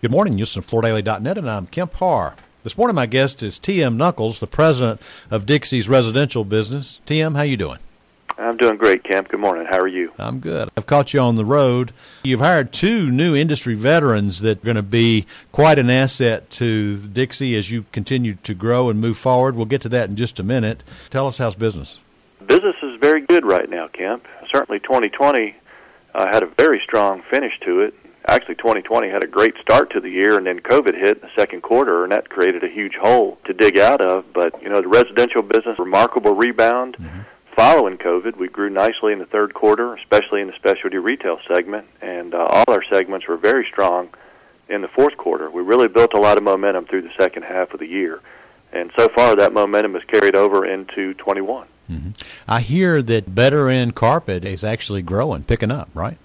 Good morning, Houston, FloorDaily.net, and I'm Kemp Harr. This morning, my guest is T.M. Nuckles, the president of Dixie's residential business. T.M., how you doing? I'm doing great, Kemp. Good morning. How are you? I'm good. I've caught you on the road. You've hired two new industry veterans that are going to be quite an asset to Dixie as you continue to grow and move forward. We'll get to that in just a minute. Tell us how's business. Business is very good right now, Kemp. Certainly 2020 uh, had a very strong finish to it actually 2020 had a great start to the year, and then COVID hit in the second quarter, and that created a huge hole to dig out of. But you know, the residential business, remarkable rebound. Mm-hmm. Following COVID, we grew nicely in the third quarter, especially in the specialty retail segment, and uh, all our segments were very strong in the fourth quarter. We really built a lot of momentum through the second half of the year, and so far that momentum has carried over into 21. Mm-hmm. I hear that better end carpet is actually growing, picking up, right?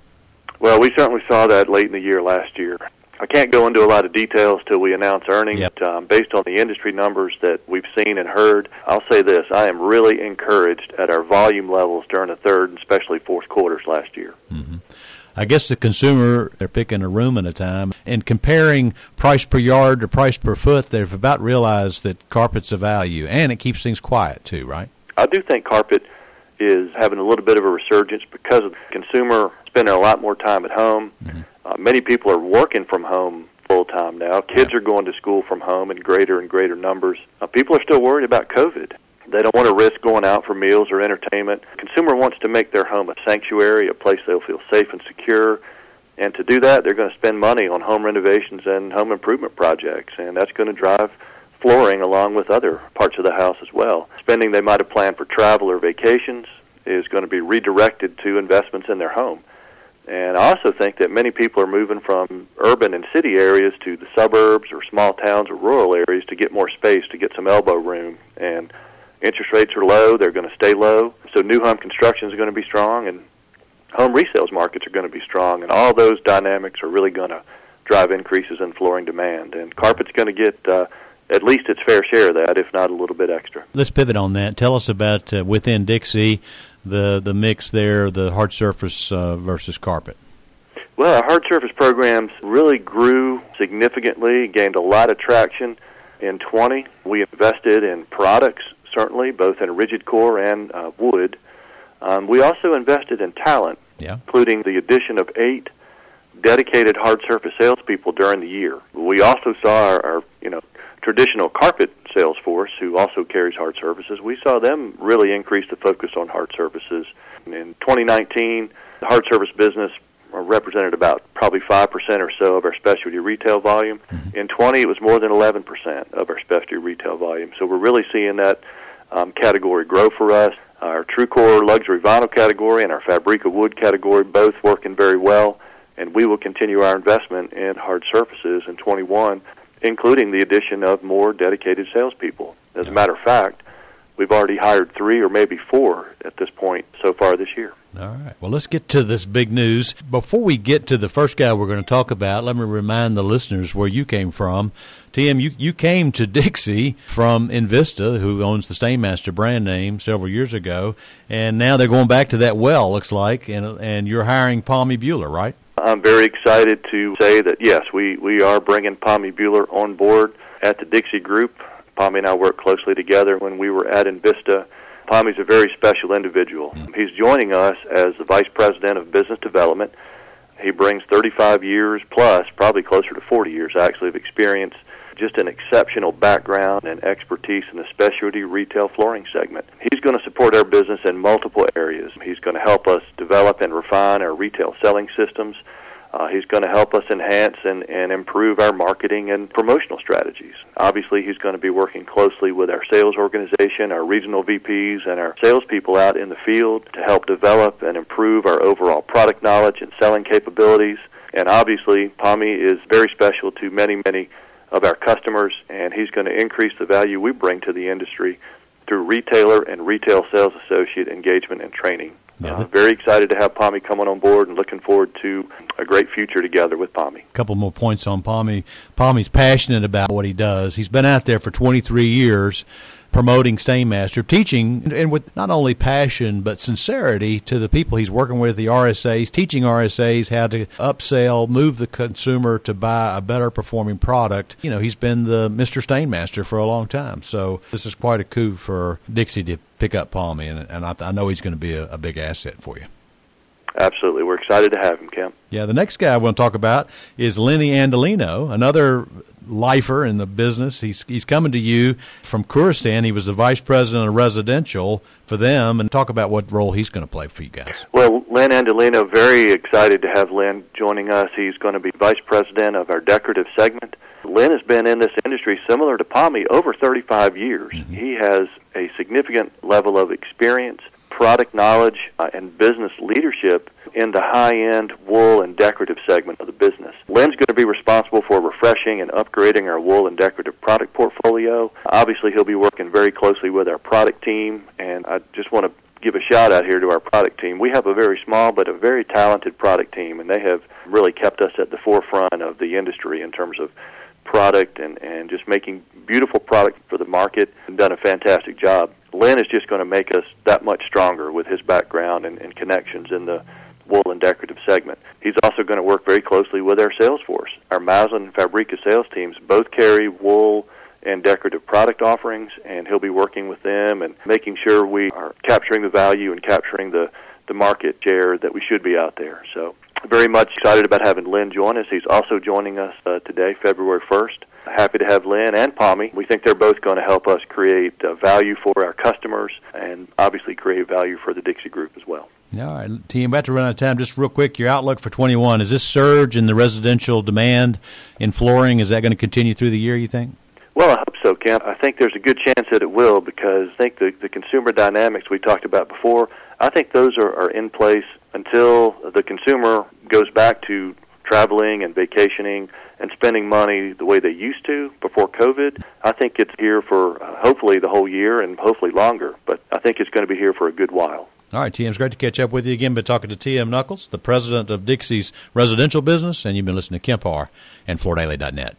Well, we certainly saw that late in the year last year. I can't go into a lot of details till we announce earnings. Yep. Um, based on the industry numbers that we've seen and heard, I'll say this: I am really encouraged at our volume levels during the third and especially fourth quarters last year. Mm-hmm. I guess the consumer they're picking a room at a time and comparing price per yard to price per foot. They've about realized that carpet's a value, and it keeps things quiet too, right? I do think carpet is having a little bit of a resurgence because of the consumer spending a lot more time at home. Mm-hmm. Uh, many people are working from home full time now. Kids yeah. are going to school from home in greater and greater numbers. Uh, people are still worried about COVID. They don't want to risk going out for meals or entertainment. consumer wants to make their home a sanctuary, a place they'll feel safe and secure. And to do that, they're going to spend money on home renovations and home improvement projects, and that's going to drive flooring along with other parts of the house as well. Spending they might have planned for travel or vacations is going to be redirected to investments in their home. And I also think that many people are moving from urban and city areas to the suburbs or small towns or rural areas to get more space, to get some elbow room. And interest rates are low, they're going to stay low. So new home construction is going to be strong, and home resales markets are going to be strong. And all those dynamics are really going to drive increases in flooring demand. And carpet's going to get uh, at least its fair share of that, if not a little bit extra. Let's pivot on that. Tell us about uh, within Dixie the the mix there, the hard surface uh, versus carpet. Well, our hard surface programs really grew significantly, gained a lot of traction in 20. We invested in products, certainly, both in rigid core and uh, wood. Um, we also invested in talent, yeah. including the addition of eight dedicated hard surface salespeople during the year. We also saw our, our you know traditional carpet sales force, who also carries hard surfaces, we saw them really increase the focus on hard surfaces. In 2019, the hard surface business represented about probably 5% or so of our specialty retail volume. Mm-hmm. In 20, it was more than 11% of our specialty retail volume. So we're really seeing that um, category grow for us. Our TRUCOR luxury vinyl category and our Fabrica wood category both working very well, and we will continue our investment in hard surfaces in 21 including the addition of more dedicated salespeople. As a matter of fact, we've already hired three or maybe four at this point so far this year. All right. Well, let's get to this big news. Before we get to the first guy we're going to talk about, let me remind the listeners where you came from. Tim, you, you came to Dixie from Invista, who owns the Stainmaster brand name several years ago, and now they're going back to that well, looks like, and, and you're hiring Palmy Bueller, right? I'm very excited to say that yes, we we are bringing Palmy Bueller on board at the Dixie Group. Palmy and I worked closely together when we were at Invista. Palmy's a very special individual. Mm. He's joining us as the Vice President of Business Development. He brings 35 years plus, probably closer to 40 years actually, of experience just an exceptional background and expertise in the specialty retail flooring segment. He's going to support our business in multiple areas. He's going to help us develop and refine our retail selling systems. Uh, he's going to help us enhance and, and improve our marketing and promotional strategies. Obviously, he's going to be working closely with our sales organization, our regional VPs, and our salespeople out in the field to help develop and improve our overall product knowledge and selling capabilities. And obviously, Palmy is very special to many, many of our customers, and he's going to increase the value we bring to the industry through retailer and retail sales associate engagement and training. Yeah, uh, very excited to have Palmy coming on board and looking forward to a great future together with Palmy. A couple more points on Palmy. Palmy's passionate about what he does. He's been out there for 23 years. Promoting Stainmaster, teaching, and with not only passion but sincerity to the people he's working with, the RSAs, teaching RSAs how to upsell, move the consumer to buy a better performing product. You know, he's been the Mr. Stainmaster for a long time. So this is quite a coup for Dixie to pick up Palmy, and, and I, I know he's going to be a, a big asset for you. Absolutely. We're excited to have him, Kim. Yeah, the next guy I want to talk about is Lenny Andolino, another lifer in the business. He's he's coming to you from Karastan. He was the vice president of residential for them, and talk about what role he's going to play for you guys. Well, Len Andolino, very excited to have Len joining us. He's going to be vice president of our decorative segment. Len has been in this industry similar to Palmy over 35 years. Mm-hmm. He has a significant level of experience product knowledge uh, and business leadership in the high-end wool and decorative segment of the business. Len's going to be responsible for refreshing and upgrading our wool and decorative product portfolio. Obviously, he'll be working very closely with our product team, and I just want to give a shout out here to our product team. We have a very small but a very talented product team, and they have really kept us at the forefront of the industry in terms of product and, and just making beautiful product for the market and done a fantastic job. Len is just going to make us that much stronger with his background and, and connections in the wool and decorative segment. He's also going to work very closely with our sales force. Our Masland and Fabrica sales teams both carry wool and decorative product offerings, and he'll be working with them and making sure we are capturing the value and capturing the, the market share that we should be out there. So very much excited about having Lynn join us. He's also joining us uh, today, February 1st. Happy to have Lynn and Palmy. We think they're both going to help us create uh, value for our customers and obviously create value for the Dixie Group as well. All right, team, about to run out of time. Just real quick, your outlook for 21. Is this surge in the residential demand in flooring, is that going to continue through the year, you think? Well, I hope so, Kemp. I think there's a good chance that it will because I think the, the consumer dynamics we talked about before, I think those are, are in place until the consumer goes back to traveling and vacationing and spending money the way they used to before COVID. I think it's here for uh, hopefully the whole year and hopefully longer, but I think it's going to be here for a good while. All right, TM, it's great to catch up with you again. Been talking to TM Nuckles, the president of Dixie's residential business, and you've been listening to Kemp Harr and FloorDaily.net.